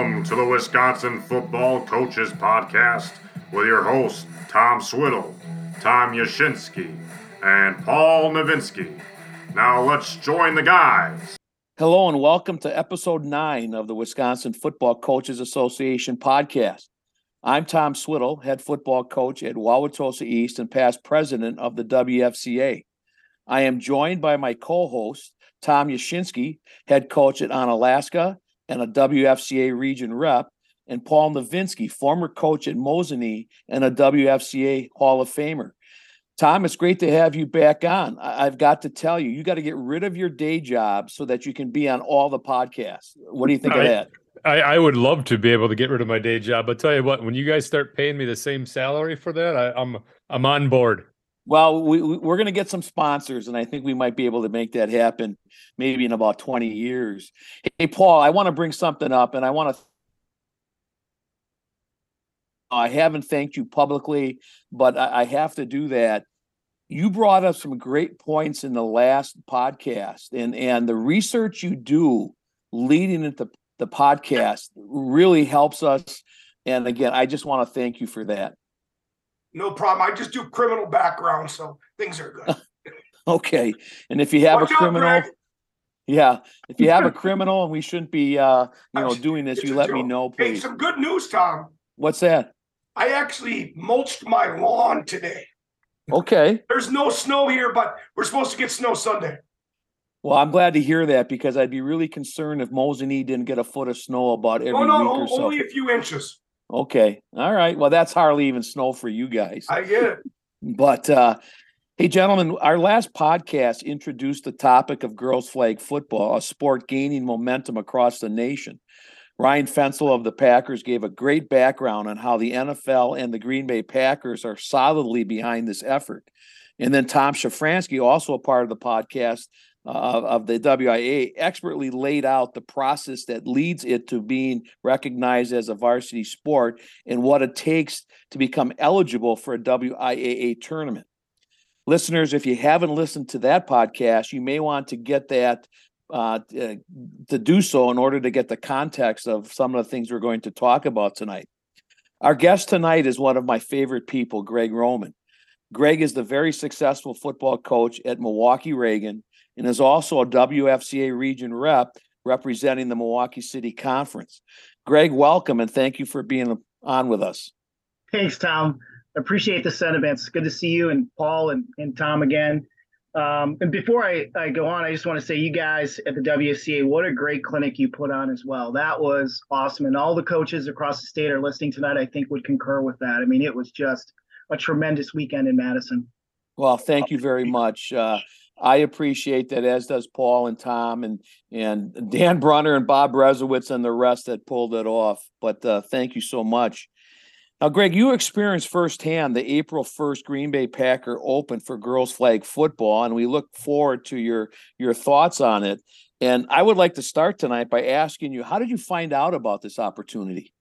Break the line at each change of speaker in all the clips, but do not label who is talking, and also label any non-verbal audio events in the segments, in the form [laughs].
Welcome to the Wisconsin Football Coaches Podcast with your hosts, Tom Swiddle, Tom Yashinsky, and Paul Novinsky. Now let's join the guys.
Hello and welcome to episode nine of the Wisconsin Football Coaches Association podcast. I'm Tom Swiddle, head football coach at Wauwatosa East and past president of the WFCA. I am joined by my co-host, Tom Yashinsky, head coach at Onalaska and a WFCA region rep, and Paul Novinsky, former coach at Mosinee and a WFCA Hall of Famer. Tom, it's great to have you back on. I- have got to tell you, you got to get rid of your day job so that you can be on all the podcasts. What do you think
I,
of that?
I, I would love to be able to get rid of my day job, but tell you what, when you guys start paying me the same salary for that, I, I'm I'm on board.
Well, we, we we're going to get some sponsors, and I think we might be able to make that happen maybe in about twenty years. Hey, Paul, I want to bring something up, and I want to. I haven't thanked you publicly, but I, I have to do that. You brought up some great points in the last podcast, and and the research you do leading into the podcast really helps us. And again, I just want to thank you for that.
No problem. I just do criminal background, so things are good. [laughs]
Okay, and if you have
Watch
a criminal,
Greg.
yeah, if you have a [laughs] criminal and we shouldn't be, uh, you know, doing this,
it's
you let me
joke.
know,
Hey,
please.
some good news, Tom.
What's that?
I actually mulched my lawn today.
Okay,
There's no snow here, but we're supposed to get snow Sunday.
well, I'm glad to hear that because I'd be really concerned if Mosinee didn't get a foot of snow about every
Oh no,
week
no,
or so.
only a few inches.
Okay, all right. Well, that's hardly even snow for you guys.
I get it.
But uh, hey, gentlemen, our last podcast introduced the topic of girls' flag football, a sport gaining momentum across the nation. Ryan Fensel of the Packers gave a great background on how the NFL and the Green Bay Packers are solidly behind this effort. And then Tom Shafranski, also a part of the podcast uh, of, the WIA, expertly laid out the process that leads it to being recognized as a varsity sport and what it takes to become eligible for a WIAA tournament. Listeners, if you haven't listened to that podcast, you may want to get that uh, to do so in order to get the context of some of the things we're going to talk about tonight. Our guest tonight is one of my favorite people, Greg Roman. Greg is the very successful football coach at Milwaukee Reagan and is also a WFCA region rep representing the Milwaukee City Conference. Greg, welcome and thank you for being on with us.
Thanks, Tom. Appreciate the sentiments. Good to see you and Paul and, and Tom again. Um, and before I, I go on, I just want to say, you guys at the WCA, what a great clinic you put on as well. That was awesome. And all the coaches across the state are listening tonight, I think would concur with that. I mean, it was just a tremendous weekend in Madison.
Well, thank you very much. Uh, I appreciate that, as does Paul and Tom and and Dan Brunner and Bob Rezowitz and the rest that pulled it off. But uh, thank you so much. Now, Greg, you experienced firsthand the April first Green Bay Packer Open for girls flag football, and we look forward to your your thoughts on it. And I would like to start tonight by asking you, how did you find out about this opportunity?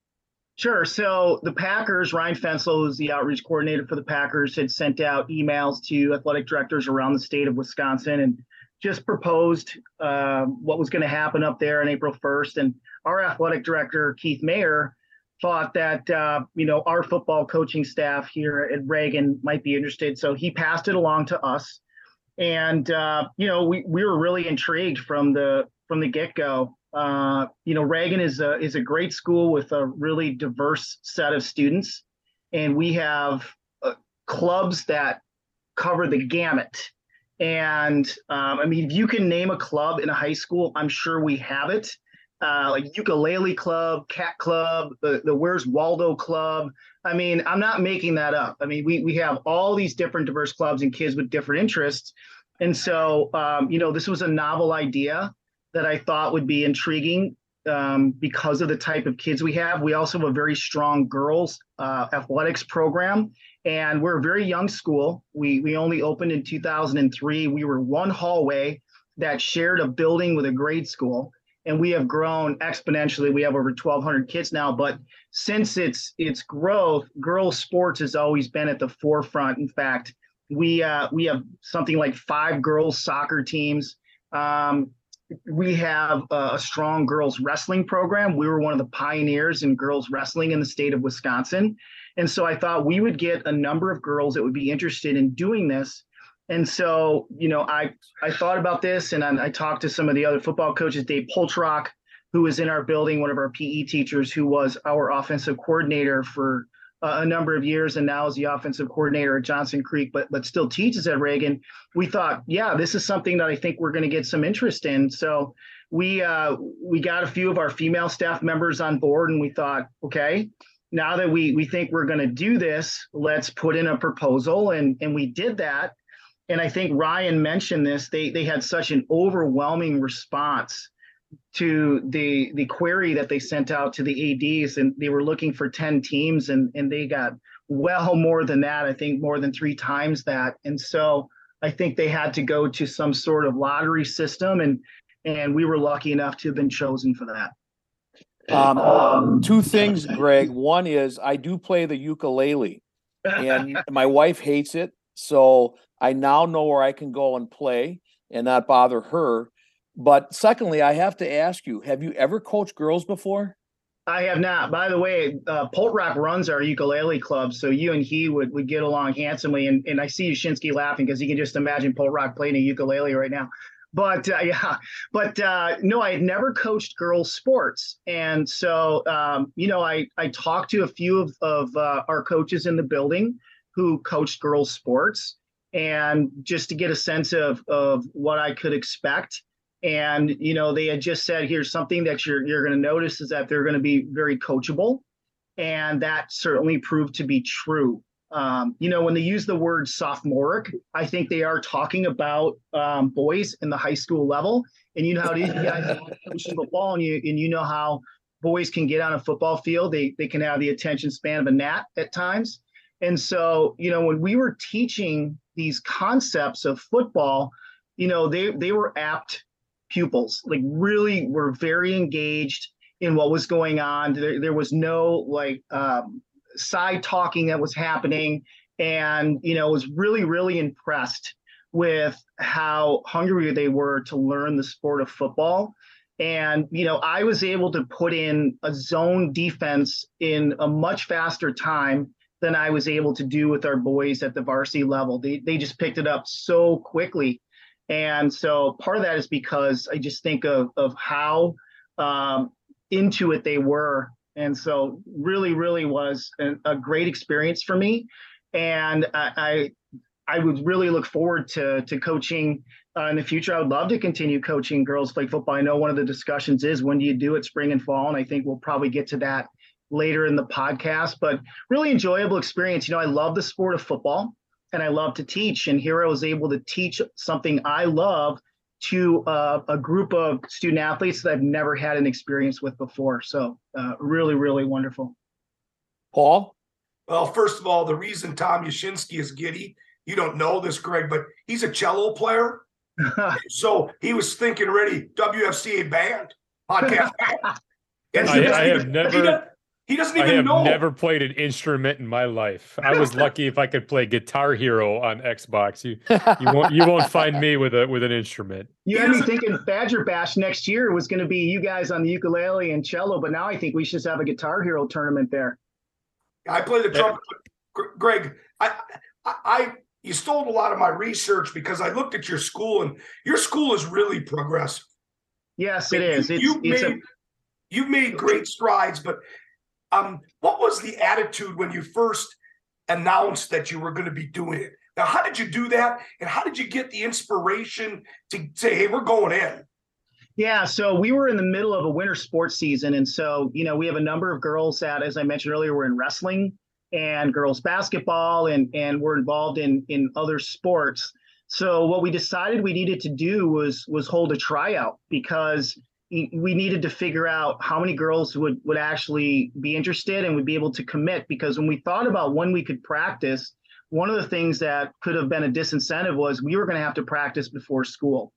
Sure. So the Packers, Ryan Fensel, who's the outreach coordinator for the Packers, had sent out emails to athletic directors around the state of Wisconsin and just proposed uh, what was going to happen up there on April 1st. And our athletic director, Keith Mayer, thought that uh, you know our football coaching staff here at Reagan might be interested. So he passed it along to us, and uh, you know we we were really intrigued from the from the get go. Uh, you know, Reagan is a is a great school with a really diverse set of students, and we have uh, clubs that cover the gamut. And um, I mean, if you can name a club in a high school, I'm sure we have it. Uh, like ukulele club, cat club, the, the Where's Waldo club. I mean, I'm not making that up. I mean, we we have all these different diverse clubs and kids with different interests. And so, um, you know, this was a novel idea that I thought would be intriguing um, because of the type of kids we have. We also have a very strong girls uh, athletics program, and we're a very young school. We we only opened in 2003. We were one hallway that shared a building with a grade school, and we have grown exponentially. We have over 1,200 kids now. But since its its growth, girls sports has always been at the forefront. In fact, we uh, we have something like five girls soccer teams. Um, we have a, strong girls wrestling program. We were one of the pioneers in girls wrestling in the state of Wisconsin. And so I thought we would get a number of girls that would be interested in doing this. And so, you know, I I thought about this and I, I talked to some of the other football coaches, Dave Poltrock, who was in our building, one of our PE teachers, who was our offensive coordinator for a number of years and now is the offensive coordinator at Johnson Creek, but but still teaches at Reagan. We thought, yeah, this is something that I think we're going to get some interest in. So we uh, we got a few of our female staff members on board, and we thought, okay, now that we we think we're going to do this, let's put in a proposal, and and we did that. And I think Ryan mentioned this. They they had such an overwhelming response to the the query that they sent out to the ads and they were looking for 10 teams and and they got well more than that i think more than three times that. And so i think they had to go to some sort of lottery system and and we were lucky enough to have been chosen for that.
Um, two things greg. One is i do play the ukulele and [laughs] my wife hates it so i now know where i can go and play and not bother her but secondly, I have to ask you: Have you ever coached girls before?
I have not. By the way, uh, Poltrock runs our ukulele club, so you and he would, would get along handsomely. And, and I see Yashinsky laughing because you can just imagine Poltrock playing a ukulele right now. But uh, [laughs] yeah, but uh, no, I had never coached girls sports, and so um, you know, I I talked to a few of of uh, our coaches in the building who coached girls sports, and just to get a sense of of what I could expect and you know they had just said here's something that you're you're going to notice is that they're going to be very coachable. And that certainly proved to be true. Um, you know when they use the word sophomoric i think they are talking about um, boys in the high school level. And you know how you guys football and you and you know how boys can get on a football field. They they can have the attention span of a gnat at times. And so you know when we were teaching these concepts of football you know they they were apt pupils like really were very engaged in what was going on. There, there was no like um, side talking that was happening. And you know was really really impressed with how hungry they were to learn the sport of football. And you know i was able to put in a zone defense in a much faster time than i was able to do with our boys at the varsity level. They, they just picked it up so quickly and so part of that is because I just think of of how um, into it they were. And so really, really was a, a great experience for me. And I, I, I would really look forward to to coaching uh, in the future. I would love to continue coaching girls flag football. I know one of the discussions is when do you do it, spring and fall, and I think we'll probably get to that later in the podcast. But really enjoyable experience. You know, I love the sport of football and I love to teach. And here I was able to teach something I love to uh, a group of student athletes that I've never had an experience with before. So uh, really, really wonderful.
Paul?
Well, first of all, the reason Tom Yashinsky is giddy, you don't know this, Greg, but he's a cello player. [laughs] so he was thinking already WFCA band [laughs] podcast. [laughs]
I, I, have never
he doesn't even
I have
know.
never played an instrument in my life. I was lucky if I could play Guitar Hero on Xbox. You you won't you won't find me with a with an instrument.
You had me thinking Badger Bash next year was going to be you guys on the ukulele and cello, but now I think we should have a Guitar Hero tournament there.
I play the trumpet. Greg, I, I, I you stole a lot of my research because I looked at your school and your school is really progressive.
Yes, it is. It's,
you've
it's
made
a,
you've made great strides, but um, what was the attitude when you first announced that you were going to be doing it? Now, how did you do that? And how did you get the inspiration to say, hey, we're going in?
Yeah, so we were in the middle of a winter sports season. And so, you know, we have a number of girls that, as I mentioned earlier, were in wrestling and girls basketball and and we're involved in in other sports. So what we decided we needed to do was was hold a tryout because we needed to figure out how many girls would would actually be interested and would be able to commit because when we thought about when we could practice one of the things that could have been a disincentive was we were going to have to practice before school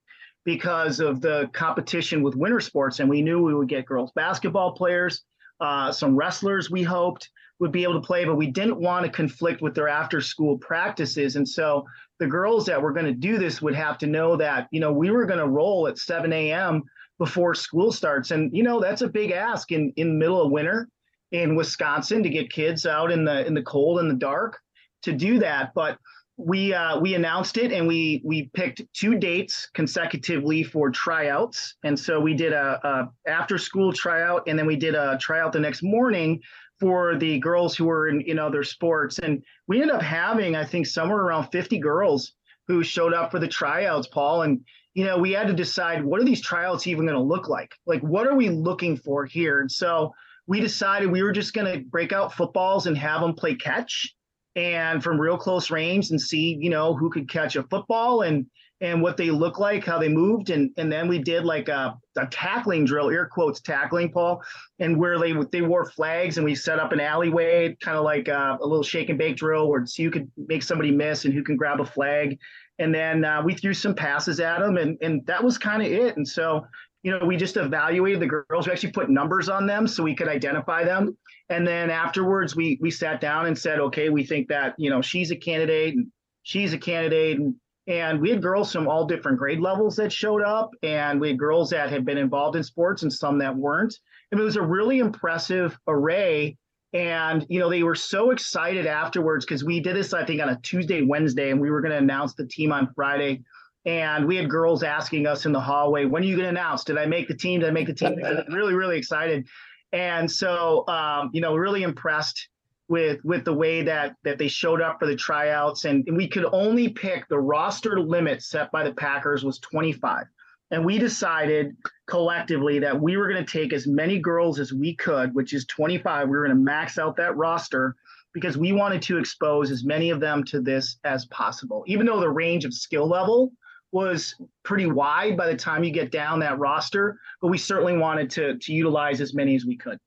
because of the competition with winter sports and we knew we would get girls basketball players Uh, some wrestlers we hoped would be able to play, but we didn't want to conflict with their after school practices. And so the girls that were going to do this would have to know that, you know, we were going to roll at 7 a.m. before school starts. And, you know, that's a big ask in, in middle of winter in Wisconsin to get kids out in the in the cold and the dark to do that. But we uh, we announced it and we we picked two dates consecutively for tryouts and so we did a, a, after school tryout and then we did a tryout the next morning for the girls who were in, in other sports and we ended up having i think somewhere around 50 girls who showed up for the tryouts paul and you know we had to decide what are these tryouts even going to look like? Like what are we looking for here? And so we decided we were just going to break out footballs and have them play catch and from real close range and see, you know, who could catch a football and and what they look like, how they moved, and and then we did like a, a tackling drill, air quotes tackling, Paul, and where they they wore flags and we set up an alleyway, kind of like a, a, little shake and bake drill, where so you could make somebody miss and who can grab a flag, and then uh, we threw some passes at them, and and that was kind of it, and so you know, we just evaluated the girls. We actually put numbers on them so we could identify them. And then afterwards, we we sat down and said, okay, we think that you know she's a candidate and she's a candidate, and and we had girls from all different grade levels that showed up, and we had girls that had been involved in sports and some that weren't. And it was a really impressive array. And you know, they were so excited afterwards because we did this, I think, on a Tuesday, Wednesday, and we were going to announce the team on Friday and we had girls asking us in the hallway, "When are you going to announce? Did I make the team? Did I make the team?" really, really excited, and so um, you know, really impressed with with the way that that they showed up for the tryouts, and, and we could only pick the roster limit set by the Packers was 25, and we decided collectively that we were going to take as many girls as we could, which is 25. We were going to max out that roster because we wanted to expose as many of them to this as possible, even though the range of skill level was pretty wide by the time you get down that roster, but we certainly wanted to to utilize as many as we could.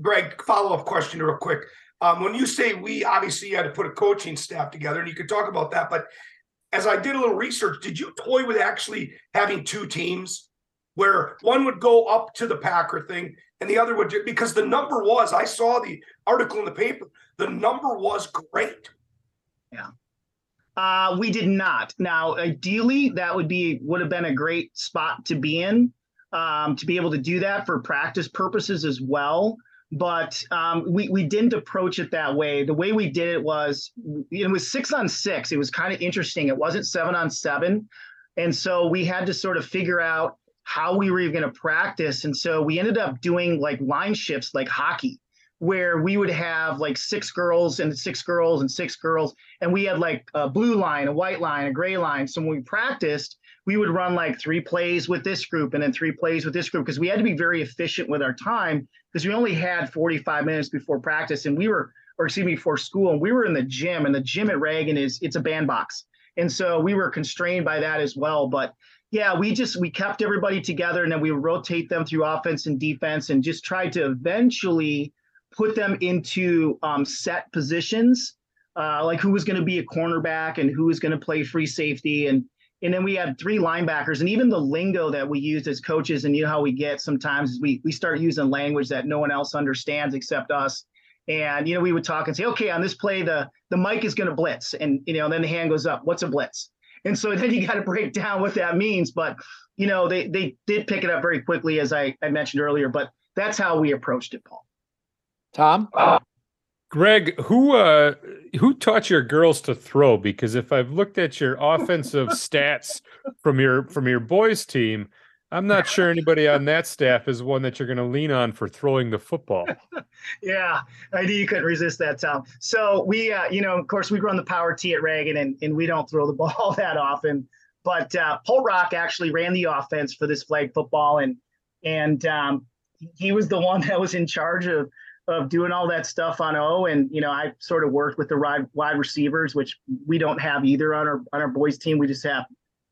Greg, follow up question real quick. Um, when you say we, obviously you had to put a coaching staff together, and you could talk about that. But as I did a little research, did you toy with actually having two teams where one would go up to the Packer thing and the other would because the number was I saw the article in the paper, the number was great.
Yeah. Uh, we did not. Now, ideally, that would be would have been a great spot to be in um, to be able to do that for practice purposes as well. But um, we we didn't approach it that way. The way we did it was it was six on six. It was kind of interesting. It wasn't seven on seven, and so we had to sort of figure out how we were going to practice. And so we ended up doing like line shifts, like hockey where we would have like six girls and six girls and six girls and we had like a blue line a white line a gray line. So when we practiced we would run like three plays with this group and then three plays with this group because we had to be very efficient with our time because we only had 45 minutes before practice and we were or excuse me before school and we were in the gym and the gym at reagan is it's a bandbox. And so we were constrained by that as well but yeah we just we kept everybody together and then we rotate them through offense and defense and just tried to eventually put them into um, set positions, uh, like who was going to be a cornerback and who was going to play free safety, and and then we had three linebackers, and even the lingo that we used as coaches, and you know how we get sometimes we we start using language that no one else understands except us. And you know, we would talk and say, okay, on this play, the the mic is going to blitz, and you know, then the hand goes up. What's a blitz? And so then you got to break down what that means. But you know, they they did pick it up very quickly, as I, I mentioned earlier. But that's how we approached it, Paul.
Tom?
Greg, who uh who taught your girls to throw? Because if I've looked at your offensive [laughs] stats from your from your boys team, I'm not sure anybody on that staff is one that you're going to lean on for throwing the football. [laughs]
yeah, I knew you couldn't resist that, Tom. So we, uh, you know, of course, we run the power T at Reagan, and, and we don't throw the [laughs] ball that often. But uh, Poltrock actually ran the offense for this flag football, and and um, he was the one that was in charge of of doing all that stuff on O. And you know, I sort of worked with the wide wide receivers, which we don't have either on our on our boys team. We just have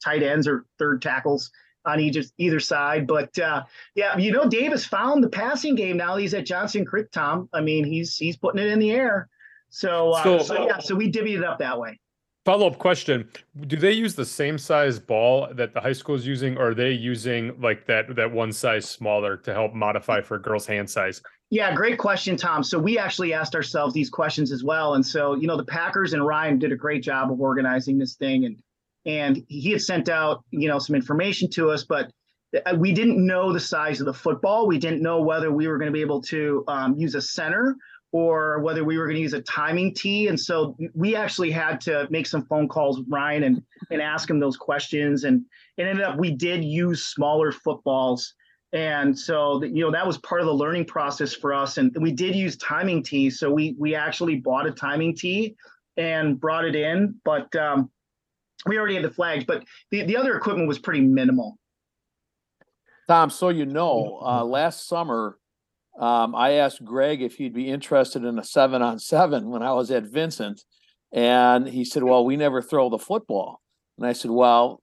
tight ends or third tackles on each either side. But uh, yeah, you know, Davis found the passing game now. He's at Johnson Creek, Tom. I mean, he's he's putting it in the air. So, uh, so, so yeah, so we divvied it up that way.
Follow up question: Do they use the same size ball that the high school is using, or are they using like that that one size smaller to help modify for girls' hand size?
Yeah, great question, Tom. So we actually asked ourselves these questions as well. And so, you know, the Packers and Ryan did a great job of organizing this thing and and he had sent out, you know, some information to us, but uh, we didn't know the size of the football. We didn't know whether we were going to be able to um, use a center or whether we were going to use a timing tee. And so we actually had to make some phone calls with Ryan and and ask him those questions. And it ended up we did use smaller footballs and so, you know, that was part of the learning process for us. And we did use timing tees. So we we actually bought a timing tee and brought it in, but um, we already had the flags. But the, the other equipment was pretty minimal.
Tom, so you know, uh, last summer, um, I asked Greg if he'd be interested in a seven on seven when I was at Vincent. And he said, Well, we never throw the football. And I said, Well,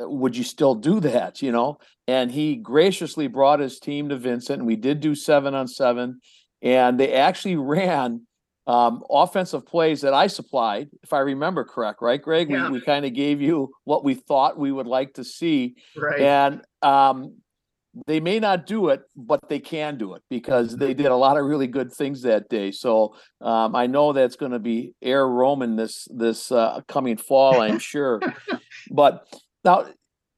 would you still do that? You know, and he graciously brought his team to Vincent, and we did do seven on seven, and they actually [laughs] ran um, offensive plays that I supplied, if I remember correct, right, Greg? Yeah. We, we kind of gave you what we thought we would like to see,
right?
And um, they may not do it, but they can do it because they did a lot of really good things that day. So um, I know that's going to be air Roman this this uh, coming fall, I'm sure. [laughs] but now,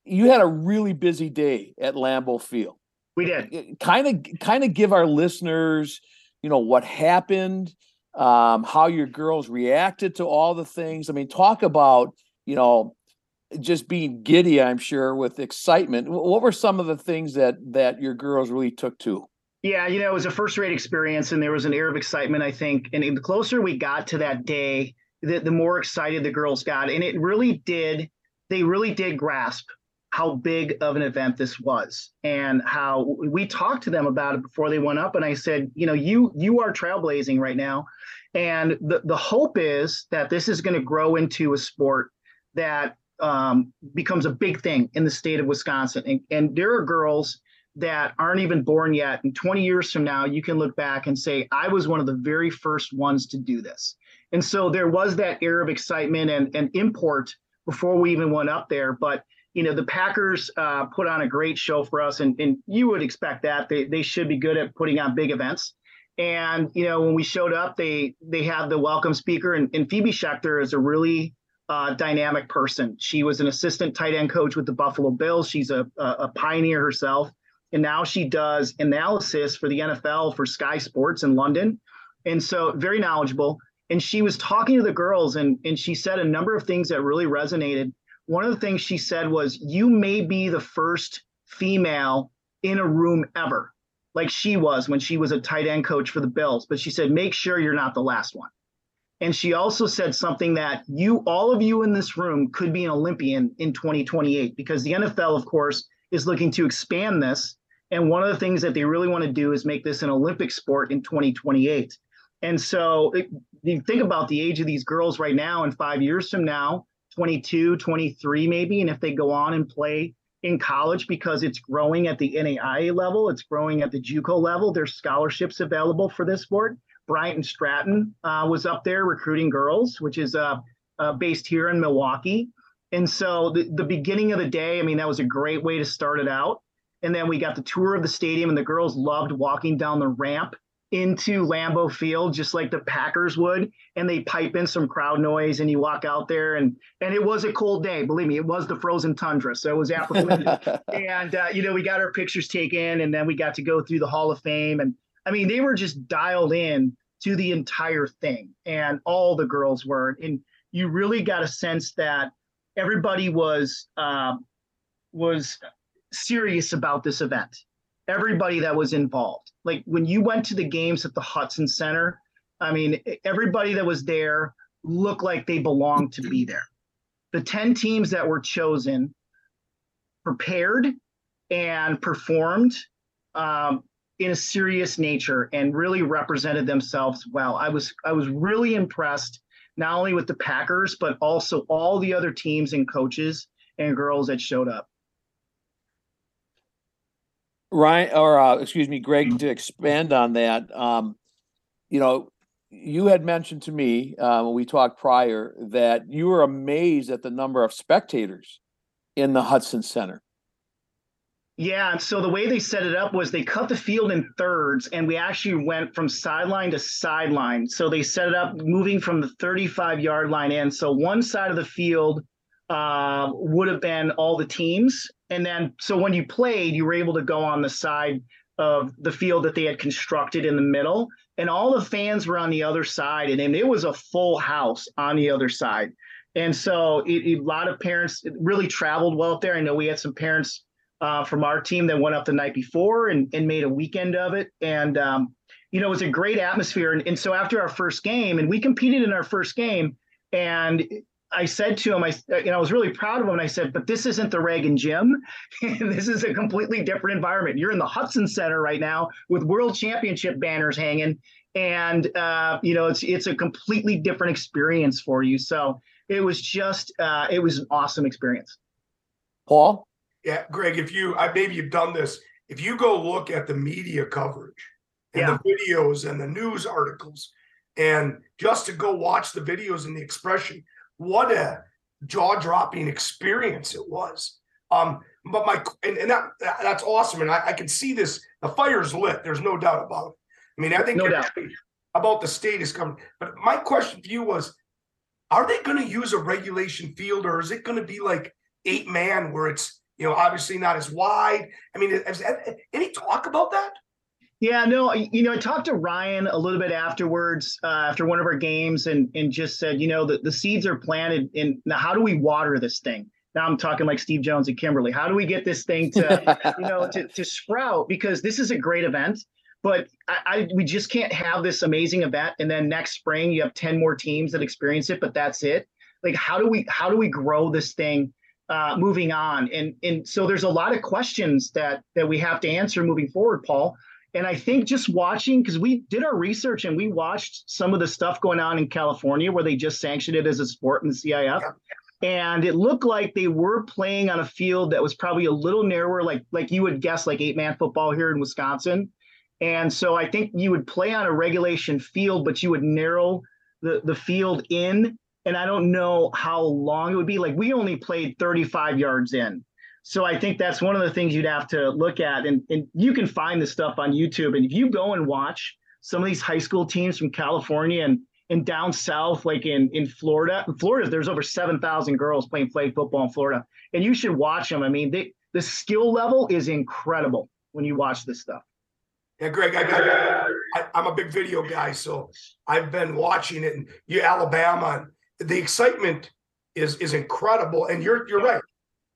you had a really busy day at Lambeau Field.
We did.
Kind of, kind of give our listeners, you know, what happened, um, how your girls reacted to all the things. I mean, talk about, you know, just being giddy. I'm sure with excitement. What were some of the things that that your girls really took to?
Yeah, you know, it was a first rate experience, and there was an air of excitement. I think, and the closer we got to that day, the, the more excited the girls got, and it really did they really did grasp how big of an event this was and how we talked to them about it before they went up. And i said you know you you are trailblazing right now. And the, the hope is that this is going to grow into a sport that um, becomes a big thing in the state of wisconsin. And, and there are girls that aren't even born yet. And 20 years from now you can look back and say i was one of the very first ones to do this. And so there was that air of excitement and, and import before we even went up there. But you know, the Packers uh, put on a great show for us, and, and you would expect that they they should be good at putting on big events. And you know, when we showed up, they they had the welcome speaker, and, and Phoebe Schechter is a really uh, dynamic person. She was an assistant tight end coach with the Buffalo Bills. She's a, a, a pioneer herself, and now she does analysis for the NFL for Sky Sports in London, and so very knowledgeable and she was talking to the girls and and she said a number of things that really resonated. One of the things she said was you may be the first female in a room ever like she was when she was a tight end coach for the bills but she said make sure you're not the last one. And she also said something that you all of you in this room could be an olympian in 2028 because the nfl of course is looking to expand this. And one of the things that they really want to do is make this an olympic sport in 2028 and so it, you think about the age of these girls right now and five years from now 22 23 maybe and if they go on and play in college because it's growing at the NAIA level it's growing at the JUCO level there's scholarships available for this sport. Bryant Stratton uh, was up there recruiting girls which is uh, uh, based here in Milwaukee. And so the, the beginning of the day I mean that was a great way to start it out. And then we got the tour of the stadium and the girls loved walking down the ramp into Lambeau Field just like the Packers would, and they pipe in some crowd noise, and you walk out there, and and it was a cold day. Believe me, it was the frozen tundra, so it was April, [laughs] and uh, you know we got our pictures taken, and then we got to go through the Hall of Fame, and I mean they were just dialed in to the entire thing, and all the girls were, and you really got a sense that everybody was uh, was serious about this event everybody that was involved. Like when you went to the games at the Hutson Center, I mean, everybody that was there looked like they belonged to be there. The 10 teams that were chosen prepared and performed um, in a serious nature and really represented themselves well. I was I was really impressed not only with the Packers but also all the other teams and coaches and girls that showed up.
Ryan, or uh, excuse me, Greg, to expand on that, um, you know, you had mentioned to me uh, when we talked prior that you were amazed at the number of spectators in the Hutson Center.
Yeah, so the way they set it up was they cut the field in thirds, and we actually went from sideline to sideline. So they set it up moving from the 35 yard line in. So one side of the field uh, would have been all the teams, and then so when you played, you were able to go on the side of the field that they had constructed in the middle, and all the fans were on the other side, and it was a full house on the other side. And so it, it, a lot of parents really traveled well up there. I know we had some parents uh, from our team that went up the night before and, and made a weekend of it. And, um, you know, it was a great atmosphere. And, and so after our first game, and we competed in our first game, and I said to him, I, you know, I was really proud of him. And I said, but this isn't the Reagan gym. [laughs] this is a completely different environment. You're in the Hutson Center right now with world championship banners hanging. And, uh, you know, it's, it's a completely different experience for you. So it was just, uh, it was an awesome experience.
Paul?
Yeah, Greg, if you, I maybe you've done this. If you go look at the media coverage and yeah. the videos and the news articles, and just to go watch the videos and the expression, what a jaw-dropping experience it was. Um, but my and, and that that's awesome, and I, I, can see this. The fire's lit. There's no doubt about it. I mean, I think
no
about the state is coming. But my question to you was, are they going to use a regulation field, or is it going to be like eight man, where it's you know, obviously not as wide. I mean, is, any talk about that?
Yeah, no, you know, I talked to Ryan a little bit afterwards, uh, after one of our games, and and just said, you know, the, the seeds are planted, and now how do we water this thing? Now I'm talking like Steve Jones and Kimberly. How do we get this thing to, [laughs] you know, to, to sprout? Because this is a great event, but I, I we just can't have this amazing event, and then next spring you have ten more teams that experience it, but that's it. Like, how do we how do we grow this thing uh, moving on. And and so there's a lot of questions that that we have to answer moving forward, Paul. And I think just watching because we did our research and we watched some of the stuff going on in California where they just sanctioned it as a sport in the CIF. And it looked like they were playing on a field that was probably a little narrower, like like you would guess, like eight man football here in Wisconsin. And so I think you would play on a regulation field, but you would narrow the, the field in and I don't know how long it would be. Like we only played 35 yards in. So I think that's one of the things you'd have to look at. And, and you can find this stuff on YouTube. And if you go and watch some of these high school teams from California and, and down south, like in, in Florida, in Florida, there's over 7,000 girls playing flag football in Florida. And you should watch them. I mean, they, the skill level is incredible when you watch this stuff.
Yeah, Greg, I, I, I, am a big video guy, so I've been watching it. And you, Alabama, the excitement is is incredible. And you're you're right.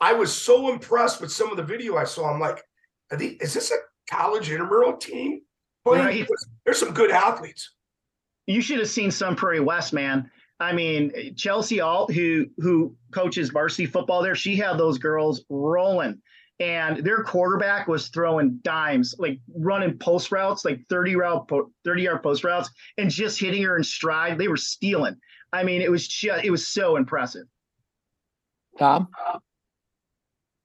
I was so impressed with some of the video I saw. I'm like, is this a college intramural team? Right. There's some good athletes.
You should have seen Sun Prairie West, man. I mean, Chelsea Alt, who who coaches varsity football there, she had those girls rolling. And their quarterback was throwing dimes, like running post routes, like 30 route, 30 yard post routes, and just hitting her in stride. They were stealing. I mean, it was just, it was so impressive.
Tom?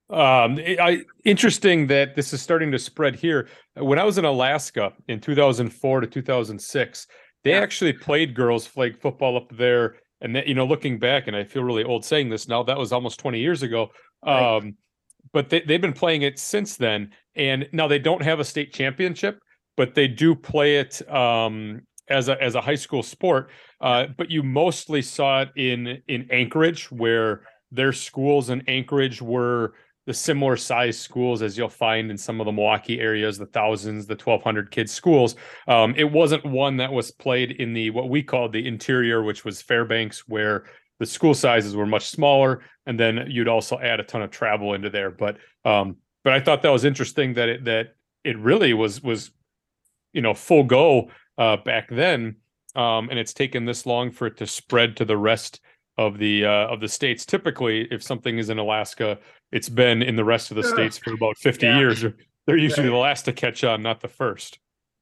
Um, I interesting that this is starting to spread here. When I was in Alaska in 2004 to 2006, they yeah. actually played girls flag football up there. And that, you know, looking back, and I feel really old saying this now, that was almost 20 years ago. Right. Um, but they, they've been playing it since then. And now they don't have a state championship, but they do play it um, as a as a high school sport. Uh, but you mostly saw it in in Anchorage, where their schools in Anchorage were the similar size schools as you'll find in some of the Milwaukee areas, the thousands, the 1200 kids schools. Um, it wasn't one that was played in the what we called the interior, which was Fairbanks, where the school sizes were much smaller, and then you'd also add a ton of travel into there. But um, but I thought that was interesting that it that it really was was you know full go uh, back then, um, and it's taken this long for it to spread to the rest of the uh, of the states. Typically, if something is in Alaska, it's been in the rest of the states for about fifty yeah. years. They're usually the last to catch on, not the first.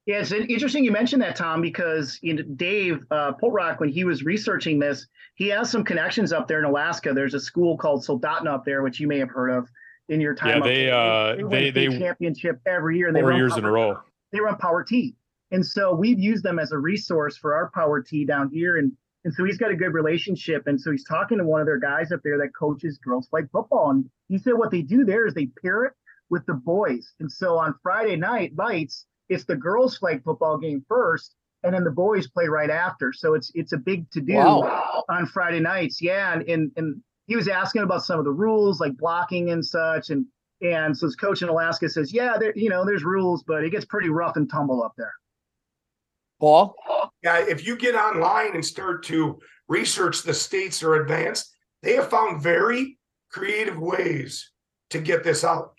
Yeah, it's interesting you mentioned that, Tom, because you know, Dave uh, when he was researching this, he has some connections up there in Alaska. There's a school called Soldotna up there, which you may have heard of in your time.
Yeah, they uh, they they,
they championship every year. And
they
four
years in a row.
They run Power T. And so we've used them as a resource for our power T down here. And and so he's got a good relationship. And so he's talking to one of their guys up there that coaches girls flag football. And he said what they do there is they pair it with the boys. And so on Friday night bites, it's the girls flag football game first, and then the boys play right after. So it's it's a big to do wow. on Friday nights. Yeah, and, and and he was asking about some of the rules like blocking and such, and and so his coach in Alaska says, yeah, there you know there's rules, but it gets pretty rough and tumble up there.
Paul,
yeah, if you get online and start to research the states are advanced, they have found very creative ways to get this out.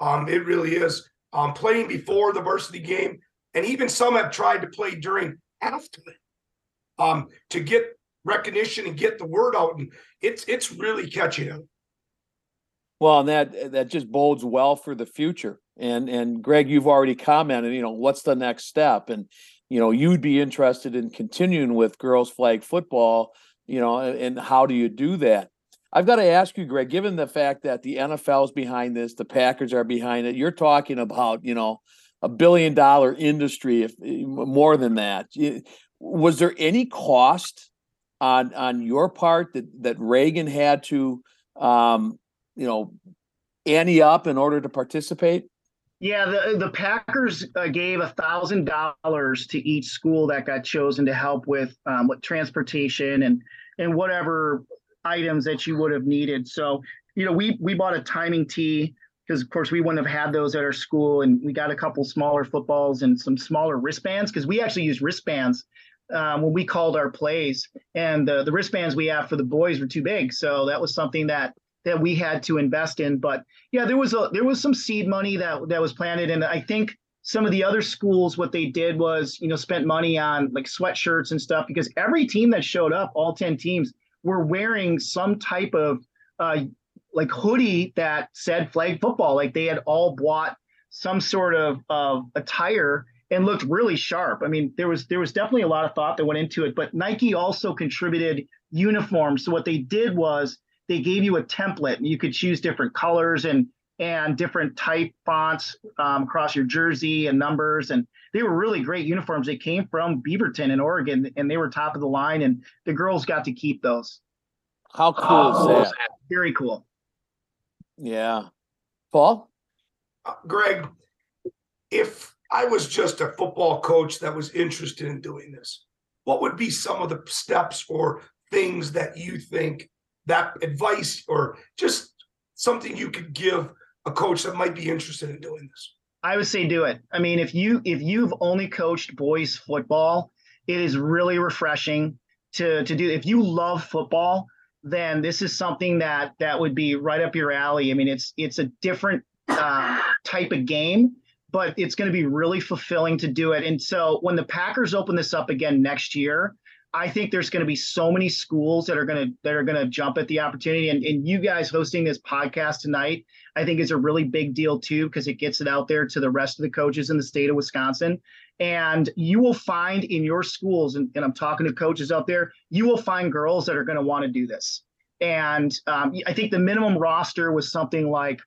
Um, it really is um, playing before the varsity game, and even some have tried to play during halftime um, to get recognition and get the word out, and it's it's really catching up.
Well, and that that just bodes well for the future. And and Greg, you've already commented. You know, what's the next step? And you know, you'd be interested in continuing with girls flag football. You know, and, how do you do that? I've got to ask you, Greg, given the fact that the NFL's behind this, the Packers are behind it, you're talking about, you know, a billion dollar industry, if eh, more than that. Was there any cost on on your part that that Reagan had to, um, you know, ante up in order to participate?
Yeah, the the Packers uh, gave a thousand dollars to each school that got chosen to help with um, with transportation and and whatever items that you would have needed. So, you know, we we bought a timing tee because of course we wouldn't have had those at our school, and we got a couple smaller footballs and some smaller wristbands because we actually use wristbands um, when we called our plays, and the the wristbands we have for the boys were too big, so that was something that that we had to invest in. But yeah, there was a there was some seed money that that was planted, and I think some of the other schools what they did was you know spent money on like sweatshirts and stuff because every team that showed up all 10 teams were wearing some type of uh, like hoodie that said flag football. Like they had all bought some sort of uh, attire and looked really sharp. I mean, there was there was definitely a lot of thought that went into it. But Nike also contributed uniforms. So what they did was they gave you a template, and you could choose different colors and and different type fonts um, across your jersey and numbers. And they were really great uniforms. They came from Beaverton in Oregon, and they were top of the line. And the girls got to keep those.
How cool oh, is that?
Very cool.
Yeah, Paul.
Uh, Greg, if I was just a football coach that was interested in doing this, what would be some of the steps or things that you think that advice or just something you could give a coach that might be interested in doing this?
I would say do it. I mean, if you if you've only coached boys football, it is really refreshing to to do. If you love football, then this is something that that would be right up your alley. I mean, it's it's a different uh, type of game, but it's going to be really fulfilling to do it. And so when the Packers open this up again next year, I think there's going to be so many schools that are going to that are going to jump at the opportunity. And, and you guys hosting this podcast tonight, I think is a really big deal too because it gets it out there to the rest of the coaches in the state of Wisconsin. And you will find in your schools, and, and I'm talking to coaches out there, you will find girls that are going to want to do this. And um, I think the minimum roster was something like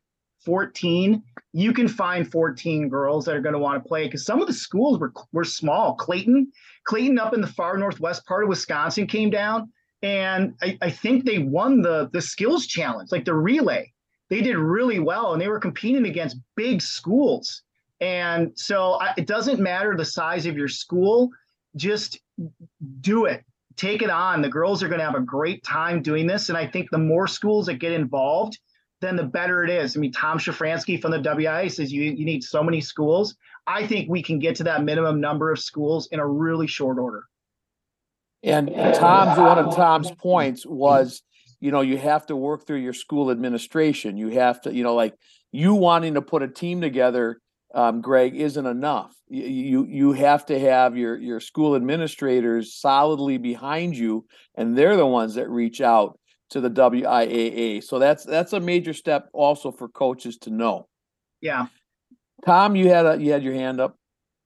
14. You can find 14 girls that are going to want to play because some of the schools were were small. Clayton Clayton up in the far northwest part of Wisconsin came down, and I, I think they won the the skills challenge, like the relay. They did really well, and they were competing against big schools. And so I, it doesn't matter the size of your school, just do it. Take it on. The girls are going to have a great time doing this. And I think the more schools that get involved, then the better it is. I mean, Tom Shafranski from the WIA says you, you need so many schools. I think we can get to that minimum number of schools in a really short order.
And Tom's one of Tom's points was, you know, you have to work through your school administration. You have to, you know, like you wanting to put a team together, um, Greg, isn't enough. You, you you have to have your your school administrators solidly behind you, and they're the ones that reach out to the WIAA. So that's that's a major step also for coaches to know.
Yeah.
Tom, you had a you had your hand up.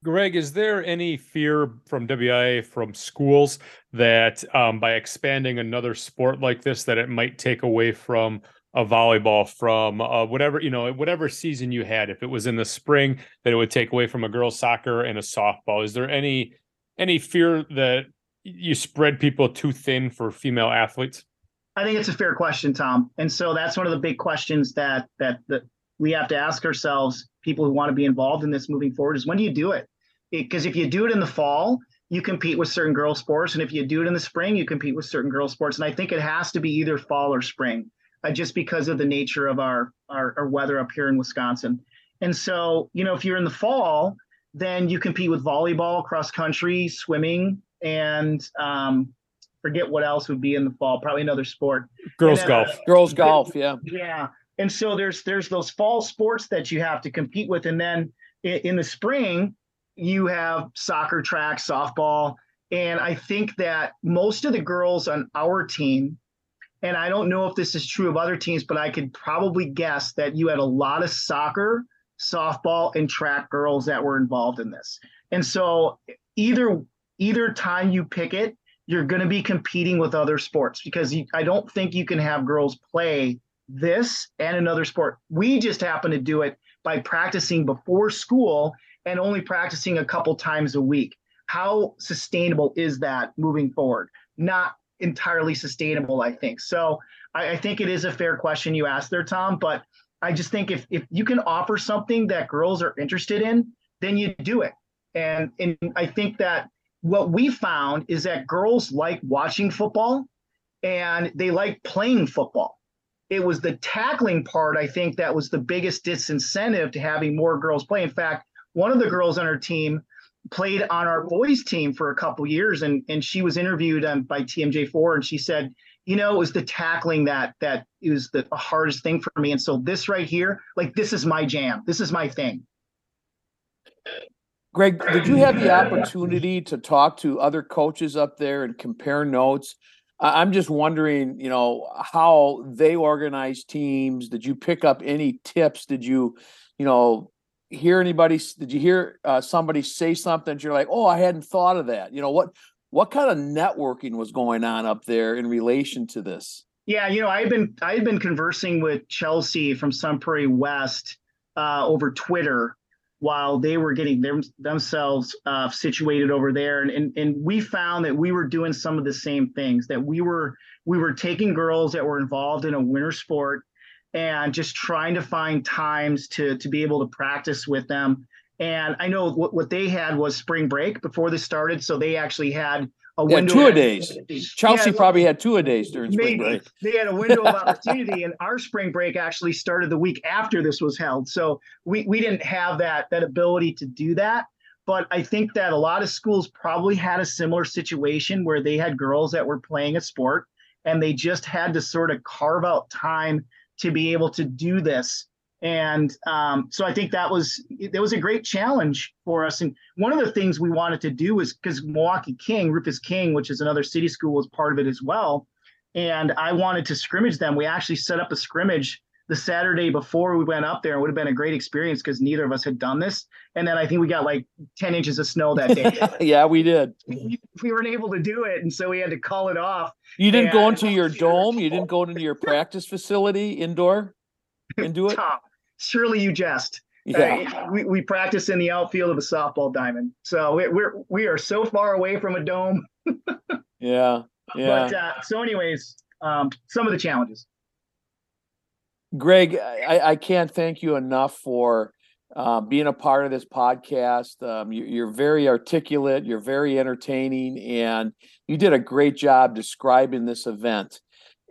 Greg, is there any fear from WIA from schools that um, by expanding another sport like this, that it might take away from a volleyball, from uh, whatever you know, whatever season you had? If it was in the spring, that it would take away from a girls' soccer and a softball. Is there any any fear that you spread people too thin for female athletes?
I think it's a fair question, Tom. And so that's one of the big questions that that the we have to ask ourselves, people who want to be involved in this moving forward, is when do you do it? Because if you do it in the fall, you compete with certain girl sports, and if you do it in the spring, you compete with certain girl sports. And I think it has to be either fall or spring, uh, just because of the nature of our, our our weather up here in Wisconsin. And so, you know, if you're in the fall, then you compete with volleyball, cross country, swimming, and um, forget what else would be in the fall. Probably another sport.
Girls
then,
golf.
uh,
Girls golf, yeah.
Yeah. And so there's there's those fall sports that you have to compete with, and then in, in the spring you have soccer, track, softball, and I think that most of the girls on our team, and I don't know if this is true of other teams, but I could probably guess that you had a lot of soccer, softball, and track girls that were involved in this. And so either either time you pick it, you're going to be competing with other sports because you, I don't think you can have girls play this and another sport. We just happen to do it by practicing before school and only practicing a couple times a week. How sustainable is that moving forward? Not entirely sustainable, I think. So I, I think it is a fair question you asked there, Tom. But I just think if if you can offer something that girls are interested in, then you do it. And and I think that what we found is that girls like watching football and they like playing football. It was the tackling part, I think, that was the biggest disincentive to having more girls play. In fact, one of the girls on our team played on our boys team for a couple years and and she was interviewed um, by TMJ4 and she said you know it was the tackling that that was the hardest thing for me and so this right here like this is my jam this is my thing
Greg, did you have the opportunity to talk to other coaches up there and compare notes? I'm just wondering, you know, how they organize teams. Did you pick up any tips? Did you, you know, hear anybody? Did you hear uh, somebody say something? that You're like, oh, I hadn't thought of that. You know what? What kind of networking was going on up there in relation to this?
Yeah, you know, I've been I've been conversing with Chelsea from Sun Prairie West uh, over Twitter while they were getting them, themselves uh, situated over there, and, and and we found that we were doing some of the same things. That we were we were taking girls that were involved in a winter sport and just trying to find times to to be able to practice with them. And I know what, what they had was spring break before this started, so they actually had a
Yeah,
window.
two a days. Chelsea
Yeah,
probably had two a days during spring
maybe
break.
they had a window of [laughs] opportunity and our spring break actually started the week after this was held so we, we didn't have that that ability to do that but i think that a lot of schools probably had a similar situation where they had girls that were playing a sport and they just had to sort of carve out time to be able to do this and um, so I think that was it was a great challenge for us. And one of the things we wanted to do was because Milwaukee King, Rufus King, which is another city school, was part of it as well. And I wanted to scrimmage them. We actually set up a scrimmage the Saturday before we went up there. It would have been a great experience because neither of us had done this. And then I think we got like 10 inches of snow that day. [laughs]
yeah, we did.
we weren't able to do it. And so we had to call it off.
You didn't go into your dome. You didn't go into your practice facility indoor and do it. [laughs]
Tom, surely you jest.
Yeah.
Uh, we, we practice in the outfield of a softball diamond. So we, we're we are so far away from a dome. [laughs]
Yeah. Yeah.
But uh, so, anyways, um, some of the challenges.
Greg, I, I can't thank you enough for uh, being a part of this podcast. Um, you, you're very articulate, you're very entertaining, and you did a great job describing this event.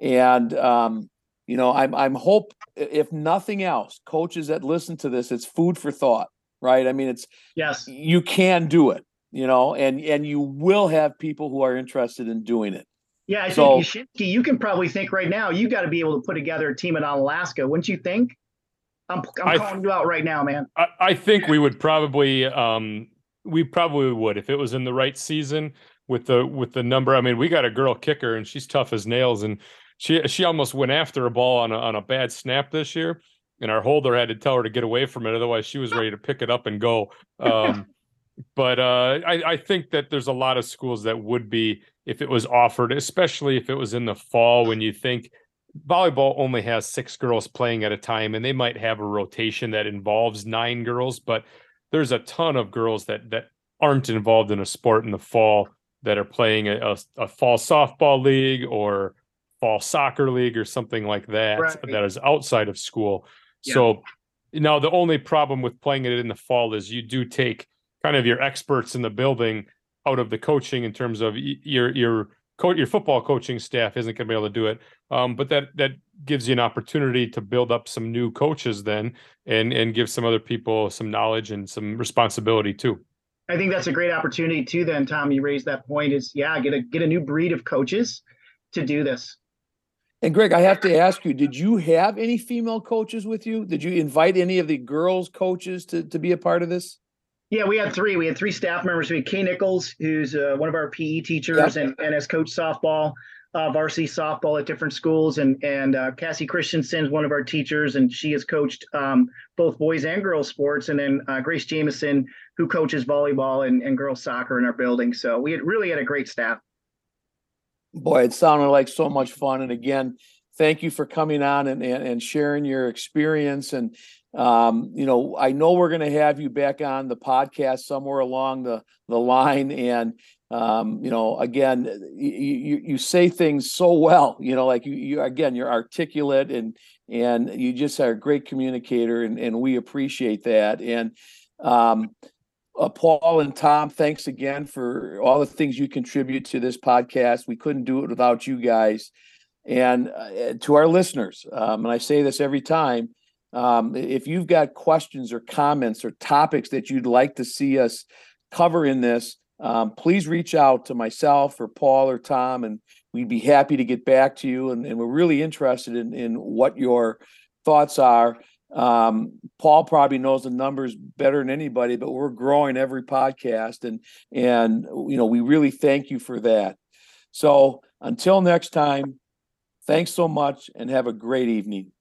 And um, you know, I'm I'm hope if nothing else, coaches that listen to this, it's food for thought, right? I mean, it's
Yes.
you can do it, you know, and and you will have people who are interested in doing it.
Yeah, I
So-
think Yashinsky, you can probably think right now you got to be able to put together a team in Alaska, wouldn't you think? I'm I'm
I-
calling you out right now, man.
I, I think we would probably um we probably would if it was in the right season with the with the number. I mean, we got a girl kicker and she's tough as nails and she she almost went after a ball on a on a bad snap this year. And our holder had to tell her to get away from it, otherwise she was ready to pick it up and go. [laughs] Um, but uh, I, I think that there's a lot of schools that would be if it was offered, especially if it was in the fall when you think volleyball only has six girls playing at a time and they might have a rotation that involves nine girls but there's a ton of girls that that aren't involved in a sport in the fall that are playing a, a, a fall softball league or fall soccer league or something like that
Right.
that is outside of school
Yeah.
so now the only problem with playing it in the fall is you do take kind of your experts in the building out of the coaching in terms of your your co- your football coaching staff isn't going to be able to do it. Um, but that that gives you an opportunity to build up some new coaches then, and and give some other people some knowledge and some responsibility too.
I think that's a great opportunity too. Then Tom, you raised that point. Is yeah, get a get a new breed of coaches to do this.
And Greg, I have to ask you, did you have any female coaches with you? Did you invite any of the girls coaches to, to be a part of this?
Yeah, we had three. We had three staff members. We had Kay Nichols, who's uh, one of our PE teachers yep. and, and has coached softball, uh, varsity softball at different schools. And and uh, Cassie Christensen is one of our teachers, and she has coached um, both boys and girls sports. And then uh, Grace Jameson, who coaches volleyball and, and girls soccer in our building. So we had, really had a great staff.
Boy, it sounded like so much fun. And again, thank you for coming on and, and, and sharing your experience and um, you know, I know we're going to have you back on the podcast somewhere along the the line, and um, you know, again, you, you, say things so well. You know, like you, you again, you're articulate and and you just are a great communicator, and and we appreciate that. And um, uh, Paul and Tom, thanks again for all the things you contribute to this podcast. We couldn't do it without you guys. And uh, to our listeners, um, and I say this every time um, if you've got questions or comments or topics that you'd like to see us cover in this, um, please reach out to myself or Paul or Tom, and we'd be happy to get back to you. And, and we're really interested in, in what your thoughts are. Um, Paul probably knows the numbers better than anybody, but we're growing every podcast, and and you know we really thank you for that. So until next time, thanks so much, and have a great evening.